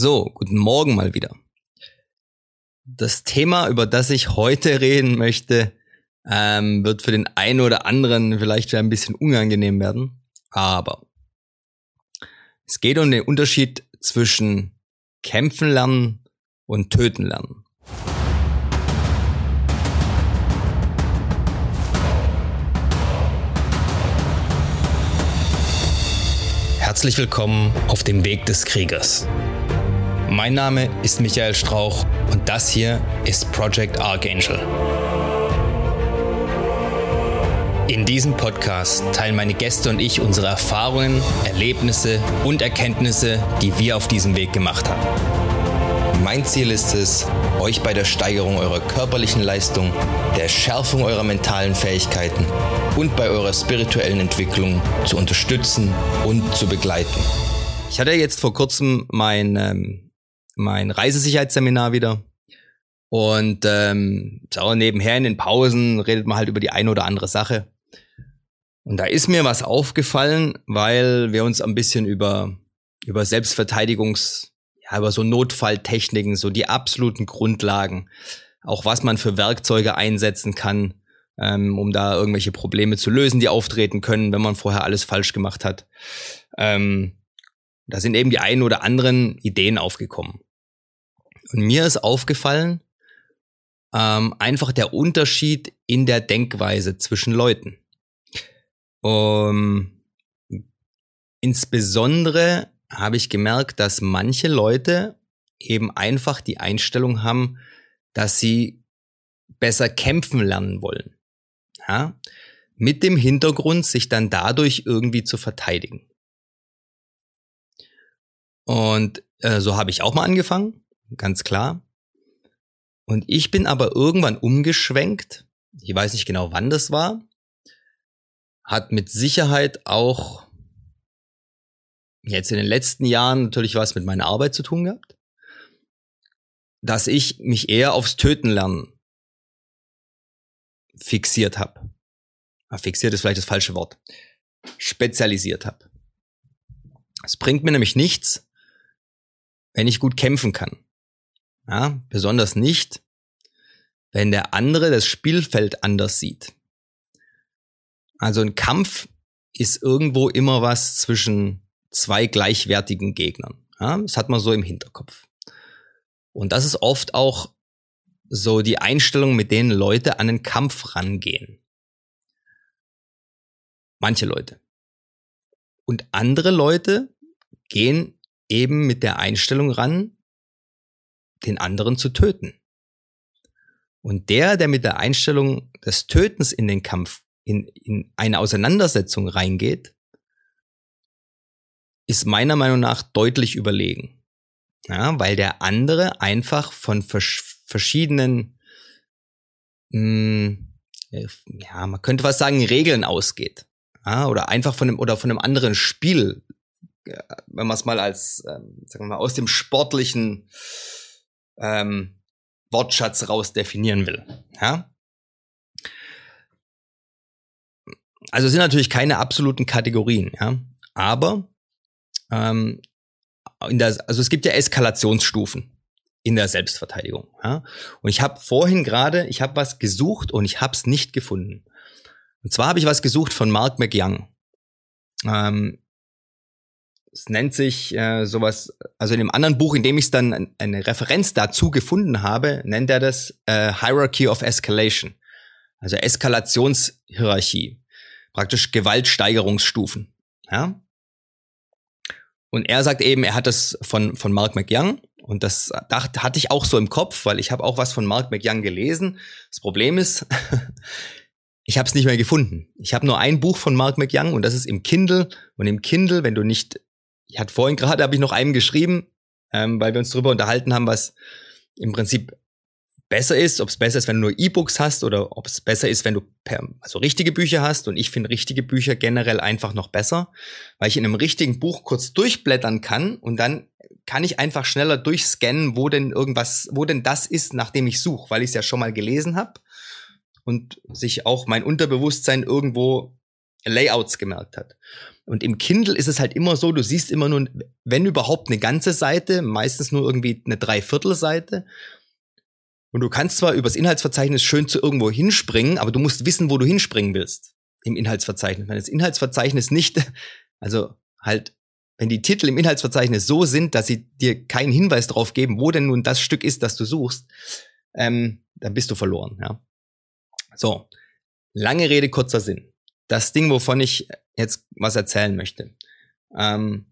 So, guten Morgen mal wieder. Das Thema, über das ich heute reden möchte, ähm, wird für den einen oder anderen vielleicht ein bisschen unangenehm werden. Aber es geht um den Unterschied zwischen kämpfen lernen und töten lernen. Herzlich willkommen auf dem Weg des Kriegers. Mein Name ist Michael Strauch und das hier ist Project Archangel. In diesem Podcast teilen meine Gäste und ich unsere Erfahrungen, Erlebnisse und Erkenntnisse, die wir auf diesem Weg gemacht haben. Mein Ziel ist es, euch bei der Steigerung eurer körperlichen Leistung, der Schärfung eurer mentalen Fähigkeiten und bei eurer spirituellen Entwicklung zu unterstützen und zu begleiten. Ich hatte jetzt vor kurzem mein, ähm, mein Reisesicherheitsseminar wieder. Und ähm, so nebenher in den Pausen redet man halt über die eine oder andere Sache. Und da ist mir was aufgefallen, weil wir uns ein bisschen über, über Selbstverteidigungs, ja, über so Notfalltechniken, so die absoluten Grundlagen, auch was man für Werkzeuge einsetzen kann, ähm, um da irgendwelche Probleme zu lösen, die auftreten können, wenn man vorher alles falsch gemacht hat. Ähm, da sind eben die einen oder anderen Ideen aufgekommen. Und mir ist aufgefallen, ähm, einfach der Unterschied in der Denkweise zwischen Leuten. Um, insbesondere habe ich gemerkt, dass manche Leute eben einfach die Einstellung haben, dass sie besser kämpfen lernen wollen. Ja? Mit dem Hintergrund, sich dann dadurch irgendwie zu verteidigen. Und äh, so habe ich auch mal angefangen, ganz klar. Und ich bin aber irgendwann umgeschwenkt. Ich weiß nicht genau, wann das war. Hat mit Sicherheit auch jetzt in den letzten Jahren natürlich was mit meiner Arbeit zu tun gehabt. Dass ich mich eher aufs Töten lernen fixiert habe. Ah, fixiert ist vielleicht das falsche Wort. Spezialisiert habe. Es bringt mir nämlich nichts, wenn ich gut kämpfen kann. Ja, besonders nicht, wenn der andere das Spielfeld anders sieht. Also ein Kampf ist irgendwo immer was zwischen zwei gleichwertigen Gegnern. Ja, das hat man so im Hinterkopf. Und das ist oft auch so die Einstellung, mit denen Leute an den Kampf rangehen. Manche Leute. Und andere Leute gehen eben mit der Einstellung ran, den anderen zu töten. Und der, der mit der Einstellung des Tötens in den Kampf, in, in eine Auseinandersetzung reingeht, ist meiner Meinung nach deutlich überlegen. Ja, weil der andere einfach von vers verschiedenen, mh, hm, ja, man könnte was sagen, Regeln ausgeht. Ja, oder einfach von einem, oder von einem anderen Spiel, wenn man es mal als, ähm, sagen wir mal, aus dem sportlichen ähm, Wortschatz raus definieren will. Ja? Also es sind natürlich keine absoluten Kategorien, ja. Aber ähm, in der, also es gibt ja Eskalationsstufen in der Selbstverteidigung. Ja? Und ich habe vorhin gerade, ich habe was gesucht und ich habe es nicht gefunden. Und zwar habe ich was gesucht von Mark McYoung. Ähm, es nennt sich äh, sowas, also in dem anderen Buch, in dem ich dann eine Referenz dazu gefunden habe, nennt er das äh, Hierarchy of Escalation. Also Eskalationshierarchie. Praktisch Gewaltsteigerungsstufen. Ja? Und er sagt eben, er hat das von, von Mark McYoung und das dachte, hatte ich auch so im Kopf, weil ich habe auch was von Mark McYoung gelesen. Das Problem ist, ich habe es nicht mehr gefunden. Ich habe nur ein Buch von Mark McYoung und das ist im Kindle. Und im Kindle, wenn du nicht, ich hatte vorhin gerade, habe ich noch einem geschrieben, ähm, weil wir uns darüber unterhalten haben, was im Prinzip besser ist, ob es besser ist, wenn du nur E-Books hast oder ob es besser ist, wenn du per, also richtige Bücher hast. Und ich finde richtige Bücher generell einfach noch besser, weil ich in einem richtigen Buch kurz durchblättern kann und dann kann ich einfach schneller durchscannen, wo denn irgendwas, wo denn das ist, nachdem ich suche, weil ich es ja schon mal gelesen habe und sich auch mein Unterbewusstsein irgendwo Layouts gemerkt hat. Und im Kindle ist es halt immer so, du siehst immer nur, wenn überhaupt eine ganze Seite, meistens nur irgendwie eine Dreiviertelseite. Und du kannst zwar übers Inhaltsverzeichnis schön zu irgendwo hinspringen, aber du musst wissen, wo du hinspringen willst im Inhaltsverzeichnis. Wenn das Inhaltsverzeichnis nicht, also halt, wenn die Titel im Inhaltsverzeichnis so sind, dass sie dir keinen Hinweis darauf geben, wo denn nun das Stück ist, das du suchst, ähm, dann bist du verloren, ja. So. Lange Rede, kurzer Sinn. Das Ding, wovon ich jetzt was erzählen möchte, ähm,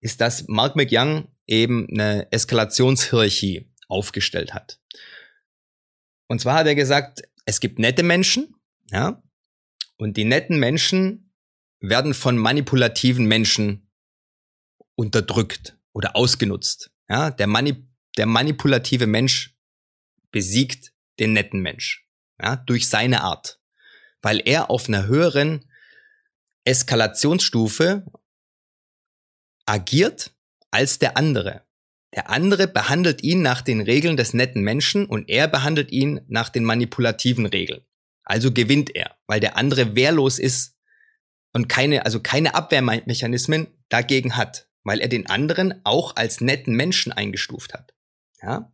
ist, dass Mark McYoung eben eine Eskalationshierarchie aufgestellt hat. Und zwar hat er gesagt, es gibt nette Menschen, ja, und die netten Menschen werden von manipulativen Menschen unterdrückt oder ausgenutzt. Ja, der, Mani der manipulative Mensch besiegt den netten Mensch, ja, durch seine Art, weil er auf einer höheren Eskalationsstufe agiert als der andere. Der andere behandelt ihn nach den Regeln des netten Menschen und er behandelt ihn nach den manipulativen Regeln. Also gewinnt er, weil der andere wehrlos ist und keine, also keine Abwehrmechanismen dagegen hat, weil er den anderen auch als netten Menschen eingestuft hat. Ja?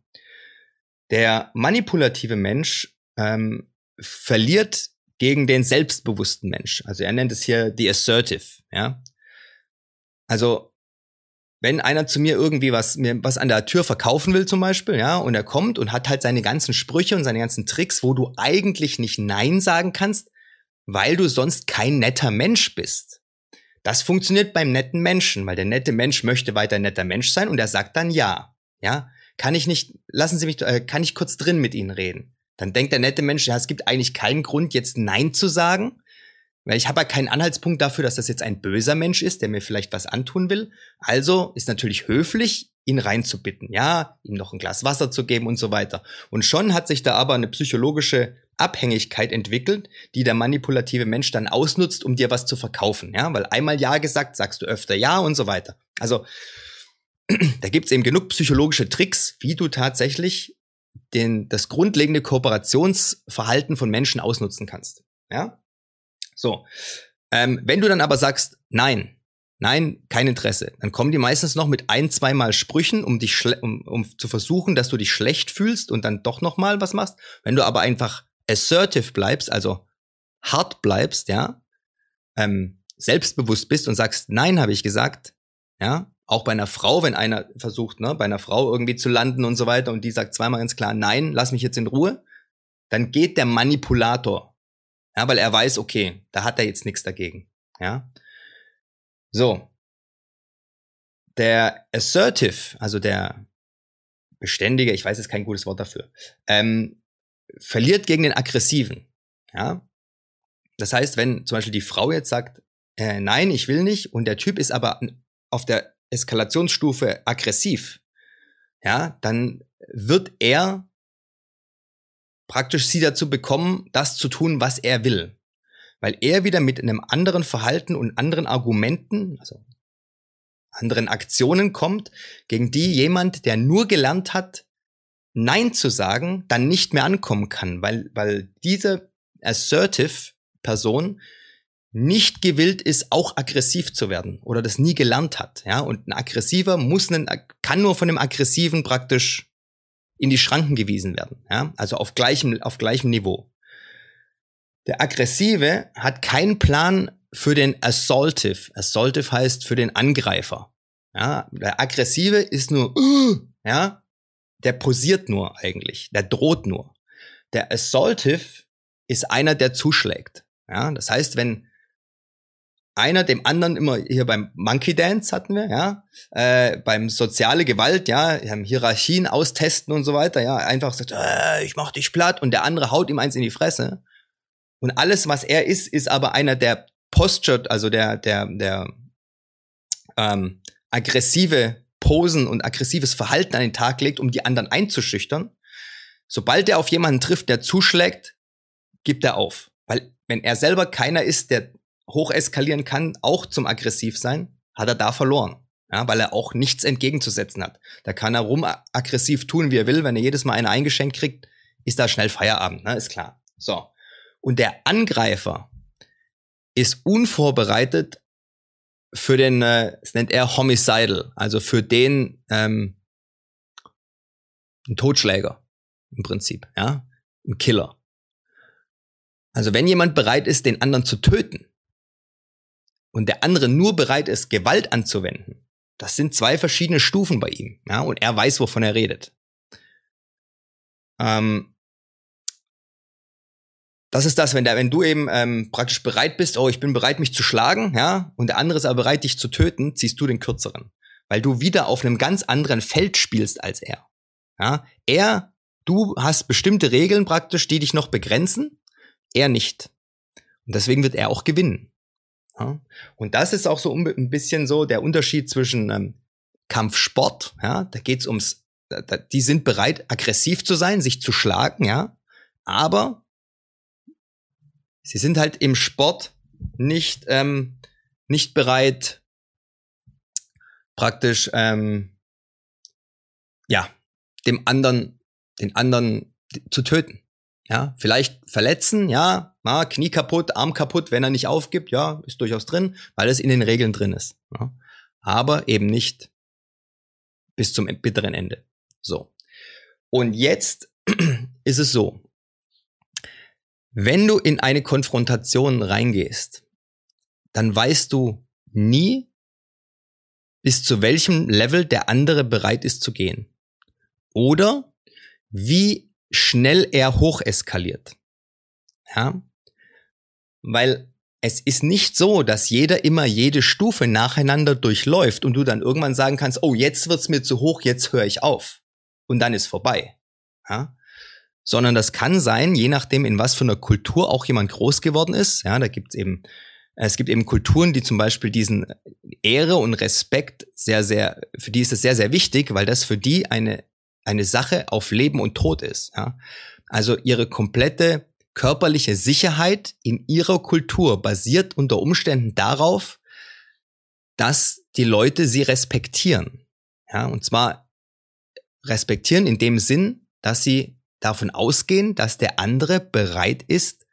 Der manipulative Mensch ähm, verliert gegen den selbstbewussten Mensch. Also er nennt es hier die assertive, ja. Also wenn einer zu mir irgendwie was mir was an der Tür verkaufen will zum Beispiel, ja, und er kommt und hat halt seine ganzen Sprüche und seine ganzen Tricks, wo du eigentlich nicht Nein sagen kannst, weil du sonst kein netter Mensch bist. Das funktioniert beim netten Menschen, weil der nette Mensch möchte weiter ein netter Mensch sein und er sagt dann ja, ja. Kann ich nicht, lassen Sie mich, äh, kann ich kurz drin mit Ihnen reden? Dann denkt der nette Mensch, ja, es gibt eigentlich keinen Grund, jetzt Nein zu sagen, weil ich habe ja keinen Anhaltspunkt dafür, dass das jetzt ein böser Mensch ist, der mir vielleicht was antun will. Also ist natürlich höflich, ihn reinzubitten, ja, ihm noch ein Glas Wasser zu geben und so weiter. Und schon hat sich da aber eine psychologische Abhängigkeit entwickelt, die der manipulative Mensch dann ausnutzt, um dir was zu verkaufen, ja, weil einmal Ja gesagt, sagst du öfter Ja und so weiter. Also da gibt's eben genug psychologische Tricks, wie du tatsächlich den, das grundlegende Kooperationsverhalten von Menschen ausnutzen kannst. Ja? So. Ähm, wenn du dann aber sagst, nein, nein, kein Interesse, dann kommen die meistens noch mit ein, zweimal Sprüchen, um dich um, um zu versuchen, dass du dich schlecht fühlst und dann doch nochmal was machst. Wenn du aber einfach assertive bleibst, also hart bleibst, ja, ähm, selbstbewusst bist und sagst, nein, habe ich gesagt, ja, auch bei einer Frau, wenn einer versucht, ne, bei einer Frau irgendwie zu landen und so weiter und die sagt zweimal ganz klar, nein, lass mich jetzt in Ruhe, dann geht der Manipulator. Ja, weil er weiß, okay, da hat er jetzt nichts dagegen. Ja. So. Der Assertive, also der Beständige, ich weiß jetzt kein gutes Wort dafür, ähm, verliert gegen den Aggressiven. Ja. Das heißt, wenn zum Beispiel die Frau jetzt sagt, äh, nein, ich will nicht, und der Typ ist aber auf der Eskalationsstufe aggressiv, ja, dann wird er praktisch sie dazu bekommen, das zu tun, was er will. Weil er wieder mit einem anderen Verhalten und anderen Argumenten, also anderen Aktionen kommt, gegen die jemand, der nur gelernt hat, Nein zu sagen, dann nicht mehr ankommen kann, weil, weil diese assertive Person nicht gewillt ist, auch aggressiv zu werden oder das nie gelernt hat. Ja, und ein aggressiver muss einen, kann nur von einem aggressiven praktisch in die Schranken gewiesen werden. Ja, also auf gleichem, auf gleichem Niveau. Der aggressive hat keinen Plan für den assaultive. Assaultive heißt für den Angreifer. Ja, der aggressive ist nur, ja, der posiert nur eigentlich, der droht nur. Der assaultive ist einer, der zuschlägt. Ja, das heißt, wenn einer dem anderen immer hier beim Monkey Dance hatten wir, ja, äh, beim soziale Gewalt, ja, Hierarchien austesten und so weiter, ja, einfach sagt, äh, ich mach dich platt und der andere haut ihm eins in die Fresse. Und alles, was er ist, ist aber einer der Posture, also der, der, der ähm, aggressive Posen und aggressives Verhalten an den Tag legt, um die anderen einzuschüchtern. Sobald er auf jemanden trifft, der zuschlägt, gibt er auf. Weil wenn er selber keiner ist, der hoch eskalieren kann, auch zum aggressiv sein, hat er da verloren. Ja, weil er auch nichts entgegenzusetzen hat. Da kann er rum aggressiv tun, wie er will. Wenn er jedes Mal eine eingeschenkt kriegt, ist da schnell Feierabend, ne? ist klar. So. Und der Angreifer ist unvorbereitet für den, äh, es nennt er homicidal, also für den ähm, ein Totschläger im Prinzip, ja, ein Killer. Also wenn jemand bereit ist, den anderen zu töten und der andere nur bereit ist, Gewalt anzuwenden, das sind zwei verschiedene Stufen bei ihm, ja, und er weiß, wovon er redet. Ähm, das ist das, wenn, der, wenn du eben ähm, praktisch bereit bist, oh, ich bin bereit, mich zu schlagen, ja, und der andere ist aber bereit, dich zu töten, ziehst du den kürzeren. Weil du wieder auf einem ganz anderen Feld spielst als er. Ja, er, du hast bestimmte Regeln praktisch, die dich noch begrenzen, er nicht. Und deswegen wird er auch gewinnen. Ja? Und das ist auch so ein bisschen so der Unterschied zwischen ähm, Kampfsport, ja, da geht's ums, da, die sind bereit, aggressiv zu sein, sich zu schlagen, ja, aber sie sind halt im Sport nicht, ähm, nicht bereit, praktisch, ähm, ja, dem anderen, den anderen zu töten. Ja, vielleicht verletzen, ja, na, Knie kaputt, Arm kaputt, wenn er nicht aufgibt, ja, ist durchaus drin, weil es in den Regeln drin ist. Ja. Aber eben nicht bis zum bitteren Ende. So. Und jetzt ist es so, wenn du in eine Konfrontation reingehst, dann weißt du nie, bis zu welchem Level der andere bereit ist zu gehen. Oder wie schnell er hocheskaliert. Ja? Weil es ist nicht so, dass jeder immer jede Stufe nacheinander durchläuft und du dann irgendwann sagen kannst, oh, jetzt wird's mir zu hoch, jetzt höre ich auf. Und dann ist vorbei. Ja? sondern das kann sein, je nachdem, in was für einer Kultur auch jemand groß geworden ist. Ja, da gibt's eben, es gibt eben Kulturen, die zum Beispiel diesen Ehre und Respekt sehr, sehr, für die ist es sehr, sehr wichtig, weil das für die eine, eine Sache auf Leben und Tod ist. Ja. Also ihre komplette körperliche Sicherheit in ihrer Kultur basiert unter Umständen darauf, dass die Leute sie respektieren. Ja, und zwar respektieren in dem Sinn, dass sie davon ausgehen, dass der andere bereit ist,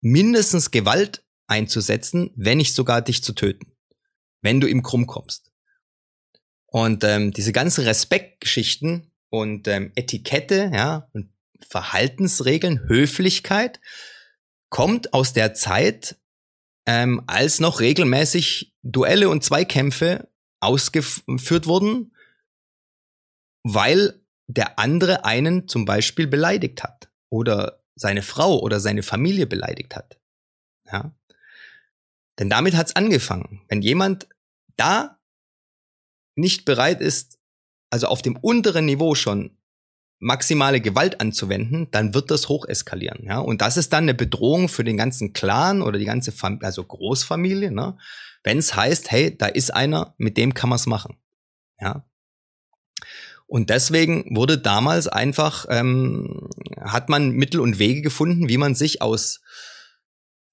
mindestens Gewalt einzusetzen, wenn nicht sogar dich zu töten, wenn du ihm krumm kommst. Und ähm, diese ganzen Respektgeschichten und ähm, Etikette, ja, und Verhaltensregeln, Höflichkeit kommt aus der Zeit, ähm, als noch regelmäßig Duelle und Zweikämpfe ausgeführt wurden, weil der andere einen zum Beispiel beleidigt hat oder seine Frau oder seine Familie beleidigt hat. Ja? Denn damit hat's angefangen. Wenn jemand da nicht bereit ist, also auf dem unteren Niveau schon maximale Gewalt anzuwenden, dann wird das hocheskalieren. Ja? Und das ist dann eine Bedrohung für den ganzen Clan oder die ganze Fam also Großfamilie, ne? wenn es heißt, hey, da ist einer, mit dem kann man's machen. Ja? Und deswegen wurde damals einfach, ähm, hat man Mittel und Wege gefunden, wie man sich aus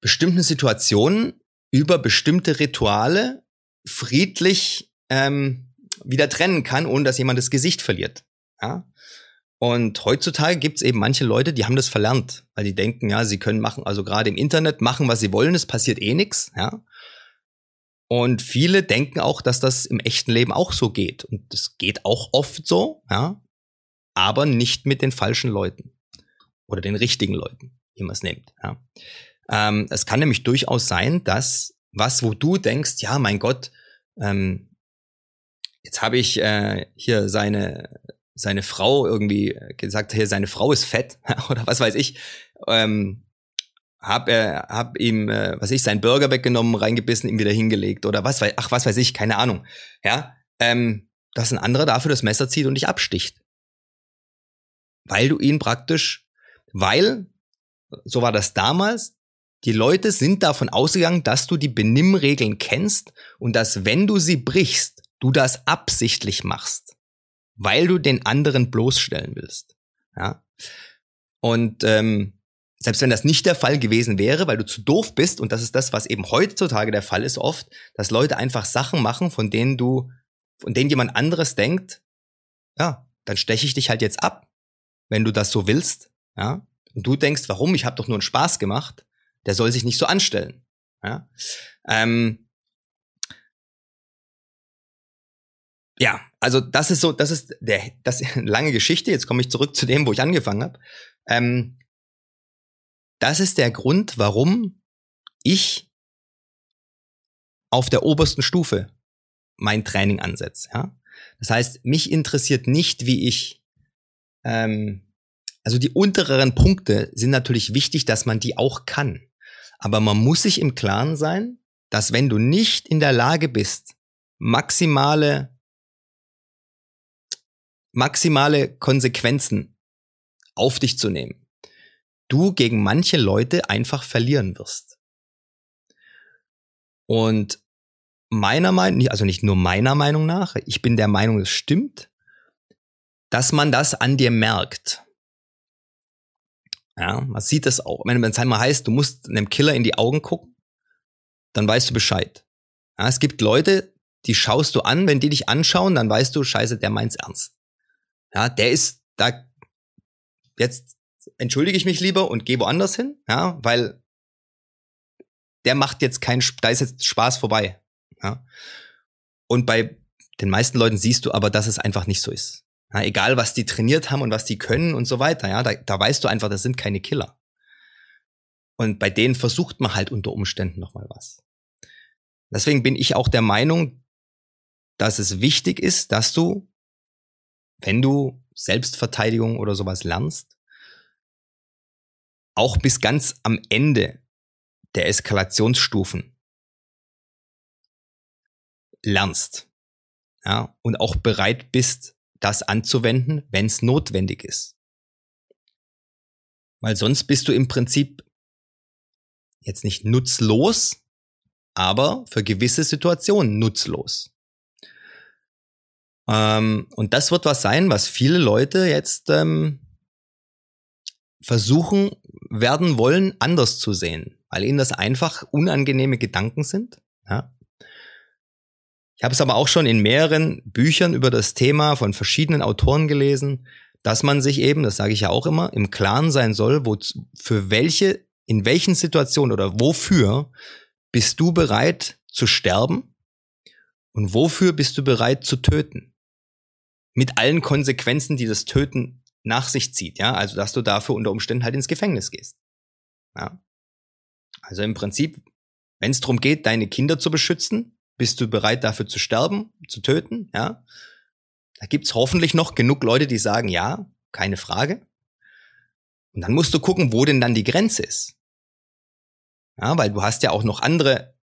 bestimmten Situationen über bestimmte Rituale friedlich ähm, wieder trennen kann, ohne dass jemand das Gesicht verliert. Ja? Und heutzutage gibt's eben manche Leute, die haben das verlernt, weil die denken, ja, sie können machen, also gerade im Internet machen, was sie wollen, es passiert eh nix, ja. Und viele denken auch, dass das im echten Leben auch so geht. Und das geht auch oft so, ja, aber nicht mit den falschen Leuten oder den richtigen Leuten, wie man es nennt. Ja. Ähm, es kann nämlich durchaus sein, dass was, wo du denkst, ja, mein Gott, ähm, jetzt habe ich äh, hier seine seine Frau irgendwie gesagt, hier seine Frau ist fett oder was weiß ich. Ähm, hab er hab ihm äh, was ich sein Burger weggenommen reingebissen ihm wieder hingelegt oder was weiß ach was weiß ich keine Ahnung ja ähm, dass ein anderer dafür das Messer zieht und dich absticht weil du ihn praktisch weil so war das damals die Leute sind davon ausgegangen dass du die Benimmregeln kennst und dass wenn du sie brichst du das absichtlich machst weil du den anderen bloßstellen willst ja und ähm, selbst wenn das nicht der Fall gewesen wäre, weil du zu doof bist, und das ist das, was eben heutzutage der Fall ist oft, dass Leute einfach Sachen machen, von denen du, von denen jemand anderes denkt, ja, dann steche ich dich halt jetzt ab, wenn du das so willst, ja. Und du denkst, warum? Ich habe doch nur einen Spaß gemacht. Der soll sich nicht so anstellen. Ja, ähm, ja also das ist so, das ist der, das ist eine lange Geschichte. Jetzt komme ich zurück zu dem, wo ich angefangen habe. Ähm, das ist der Grund, warum ich auf der obersten Stufe mein Training ansetze. Ja? Das heißt, mich interessiert nicht, wie ich, ähm, also die untereren Punkte sind natürlich wichtig, dass man die auch kann. Aber man muss sich im Klaren sein, dass wenn du nicht in der Lage bist, maximale, maximale Konsequenzen auf dich zu nehmen, du gegen manche Leute einfach verlieren wirst. Und meiner Meinung, also nicht nur meiner Meinung nach, ich bin der Meinung, es stimmt, dass man das an dir merkt. Ja, man sieht das auch. Wenn es einmal heißt, du musst einem Killer in die Augen gucken, dann weißt du Bescheid. Ja, es gibt Leute, die schaust du an, wenn die dich anschauen, dann weißt du, scheiße, der meint's ernst. Ja, der ist da, jetzt entschuldige ich mich lieber und gehe woanders hin, ja, weil der macht jetzt keinen, da ist jetzt Spaß vorbei. Ja. Und bei den meisten Leuten siehst du aber, dass es einfach nicht so ist. Ja, egal, was die trainiert haben und was die können und so weiter, ja, da, da weißt du einfach, das sind keine Killer. Und bei denen versucht man halt unter Umständen nochmal was. Deswegen bin ich auch der Meinung, dass es wichtig ist, dass du, wenn du Selbstverteidigung oder sowas lernst, auch bis ganz am Ende der Eskalationsstufen lernst. Ja, und auch bereit bist, das anzuwenden, wenn es notwendig ist. Weil sonst bist du im Prinzip jetzt nicht nutzlos, aber für gewisse Situationen nutzlos. Ähm, und das wird was sein, was viele Leute jetzt ähm, versuchen werden wollen, anders zu sehen, weil ihnen das einfach unangenehme Gedanken sind. Ja? Ich habe es aber auch schon in mehreren Büchern über das Thema von verschiedenen Autoren gelesen, dass man sich eben, das sage ich ja auch immer, im Klaren sein soll, wo, für welche, in welchen Situationen oder wofür bist du bereit zu sterben und wofür bist du bereit zu töten? Mit allen Konsequenzen, die das Töten nach sich zieht, ja, also dass du dafür unter Umständen halt ins Gefängnis gehst. Ja. Also im Prinzip, wenn es darum geht, deine Kinder zu beschützen, bist du bereit dafür zu sterben, zu töten? Ja. Da gibt's hoffentlich noch genug Leute, die sagen, ja, keine Frage. Und dann musst du gucken, wo denn dann die Grenze ist. Ja, weil du hast ja auch noch andere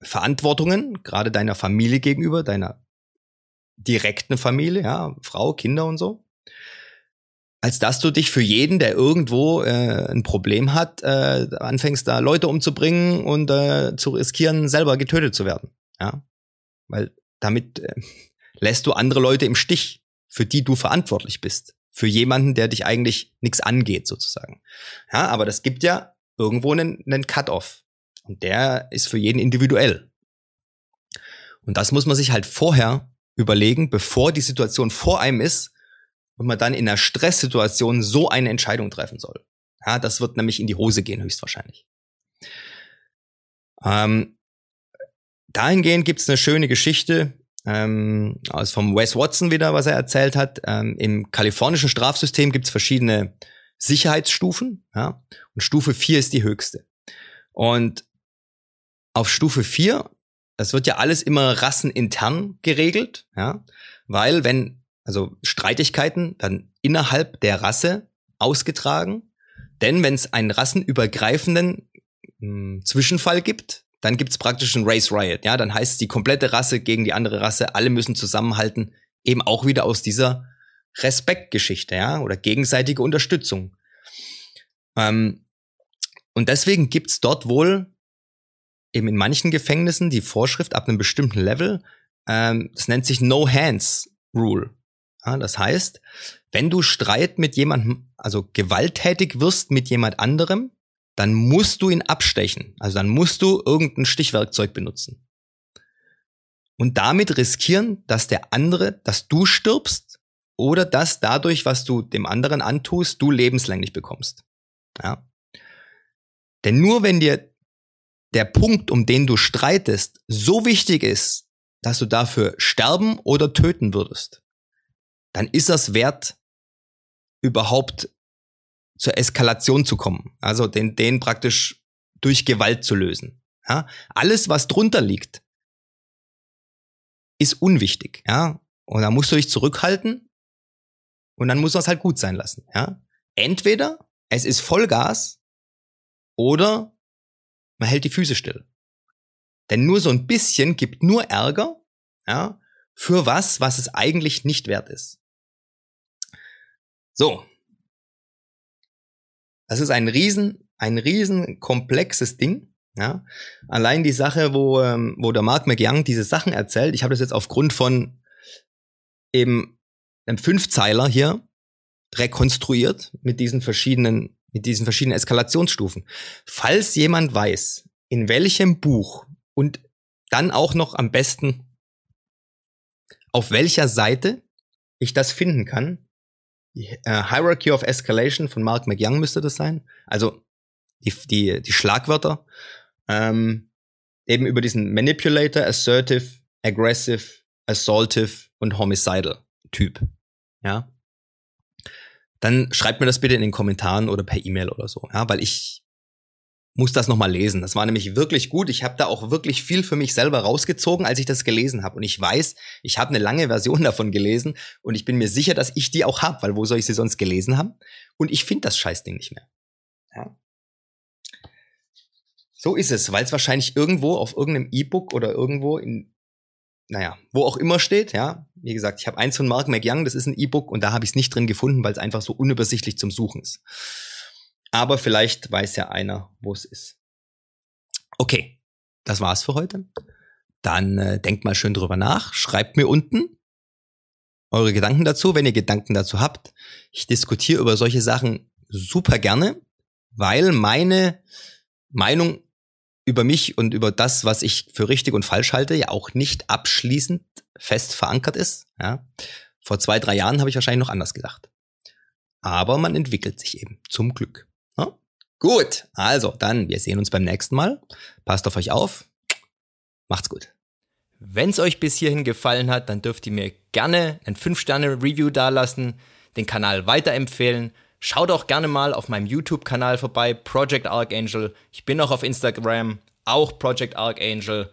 Verantwortungen, gerade deiner Familie gegenüber, deiner direkten Familie, ja, Frau, Kinder und so als dass du dich für jeden, der irgendwo äh, ein Problem hat, äh, anfängst da Leute umzubringen und äh, zu riskieren, selber getötet zu werden. Ja, weil damit äh, lässt du andere Leute im Stich, für die du verantwortlich bist, für jemanden, der dich eigentlich nichts angeht sozusagen. Ja, aber das gibt ja irgendwo einen, einen Cut-off und der ist für jeden individuell. Und das muss man sich halt vorher überlegen, bevor die Situation vor einem ist und man dann in einer Stresssituation so eine Entscheidung treffen soll. Ja, das wird nämlich in die Hose gehen, höchstwahrscheinlich. Ähm, dahingehend gibt's eine schöne Geschichte ähm, aus vom Wes Watson wieder, was er erzählt hat. Ähm, Im kalifornischen Strafsystem gibt's verschiedene Sicherheitsstufen, ja, und Stufe 4 ist die höchste. Und auf Stufe 4, das wird ja alles immer rassenintern geregelt, ja, weil wenn also Streitigkeiten dann innerhalb der Rasse ausgetragen. Denn wenn es einen rassenübergreifenden mh, hm, Zwischenfall gibt, dann gibt es praktisch ein Race Riot. Ja, dann heißt es die komplette Rasse gegen die andere Rasse, alle müssen zusammenhalten, eben auch wieder aus dieser Respektgeschichte, ja, oder gegenseitige Unterstützung. Ähm, und deswegen gibt's dort wohl eben in manchen Gefängnissen die Vorschrift ab einem bestimmten Level, ähm, das nennt sich No Hands Rule. Ja, das heißt, wenn du Streit mit jemandem, also gewalttätig wirst mit jemand anderem, dann musst du ihn abstechen. Also dann musst du irgendein Stichwerkzeug benutzen. Und damit riskieren, dass der andere, dass du stirbst oder dass dadurch, was du dem anderen antust, du lebenslänglich bekommst. Ja. Denn nur wenn dir der Punkt, um den du streitest, so wichtig ist, dass du dafür sterben oder töten würdest, dann ist das wert, überhaupt zur Eskalation zu kommen. Also den, den praktisch durch Gewalt zu lösen. Ja? Alles, was drunter liegt, ist unwichtig. Ja? Und da musst du dich zurückhalten und dann muss es halt gut sein lassen. Ja? Entweder es ist Vollgas oder man hält die Füße still. Denn nur so ein bisschen gibt nur Ärger, ja, für was, was es eigentlich nicht wert ist. So. Das ist ein riesen, ein riesen komplexes Ding. Ja, allein die Sache, wo, ähm, wo der Mark McYoung diese Sachen erzählt, ich habe das jetzt aufgrund von eben einem Fünfzeiler hier rekonstruiert mit diesen verschiedenen, mit diesen verschiedenen Eskalationsstufen. Falls jemand weiß, in welchem Buch und dann auch noch am besten auf welcher Seite ich das finden kann, äh, Hierarchy of Escalation von Mark McYoung müsste das sein. Also die, die, die Schlagwörter. Ähm, eben über diesen Manipulator, Assertive, Aggressive, Assaultive und Homicidal Typ. Ja. Dann schreibt mir das bitte in den Kommentaren oder per E-Mail oder so. Ja, weil ich muss das nochmal lesen. Das war nämlich wirklich gut. Ich habe da auch wirklich viel für mich selber rausgezogen, als ich das gelesen habe. Und ich weiß, ich habe eine lange Version davon gelesen und ich bin mir sicher, dass ich die auch habe, weil wo soll ich sie sonst gelesen haben? Und ich finde das Scheißding nicht mehr. Ja. So ist es, weil es wahrscheinlich irgendwo auf irgendeinem E-Book oder irgendwo in, naja, wo auch immer steht, ja. Wie gesagt, ich habe eins von Mark McYoung, das ist ein E-Book und da habe ich es nicht drin gefunden, weil es einfach so unübersichtlich zum Suchen ist. Aber vielleicht weiß ja einer, wo es ist. Okay, das war's für heute. Dann äh, denkt mal schön drüber nach. Schreibt mir unten eure Gedanken dazu, wenn ihr Gedanken dazu habt. Ich diskutiere über solche Sachen super gerne, weil meine Meinung über mich und über das, was ich für richtig und falsch halte, ja auch nicht abschließend fest verankert ist. Ja. Vor zwei, drei Jahren habe ich wahrscheinlich noch anders gedacht. Aber man entwickelt sich eben, zum Glück. Gut, also dann, wir sehen uns beim nächsten Mal. Passt auf euch auf. Macht's gut. Wenn es euch bis hierhin gefallen hat, dann dürft ihr mir gerne ein 5-Sterne-Review dalassen, den Kanal weiterempfehlen. Schaut auch gerne mal auf meinem YouTube-Kanal vorbei, Project Archangel. Ich bin auch auf Instagram, auch Project Archangel.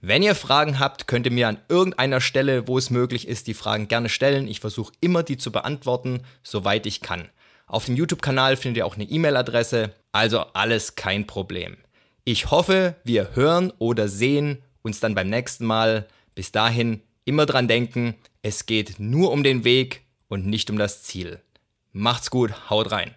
Wenn ihr Fragen habt, könnt ihr mir an irgendeiner Stelle, wo es möglich ist, die Fragen gerne stellen. Ich versuche immer, die zu beantworten, soweit ich kann. Auf dem YouTube-Kanal findet ihr auch eine E-Mail-Adresse, also alles kein Problem. Ich hoffe, wir hören oder sehen uns dann beim nächsten Mal. Bis dahin immer dran denken, es geht nur um den Weg und nicht um das Ziel. Macht's gut, haut rein.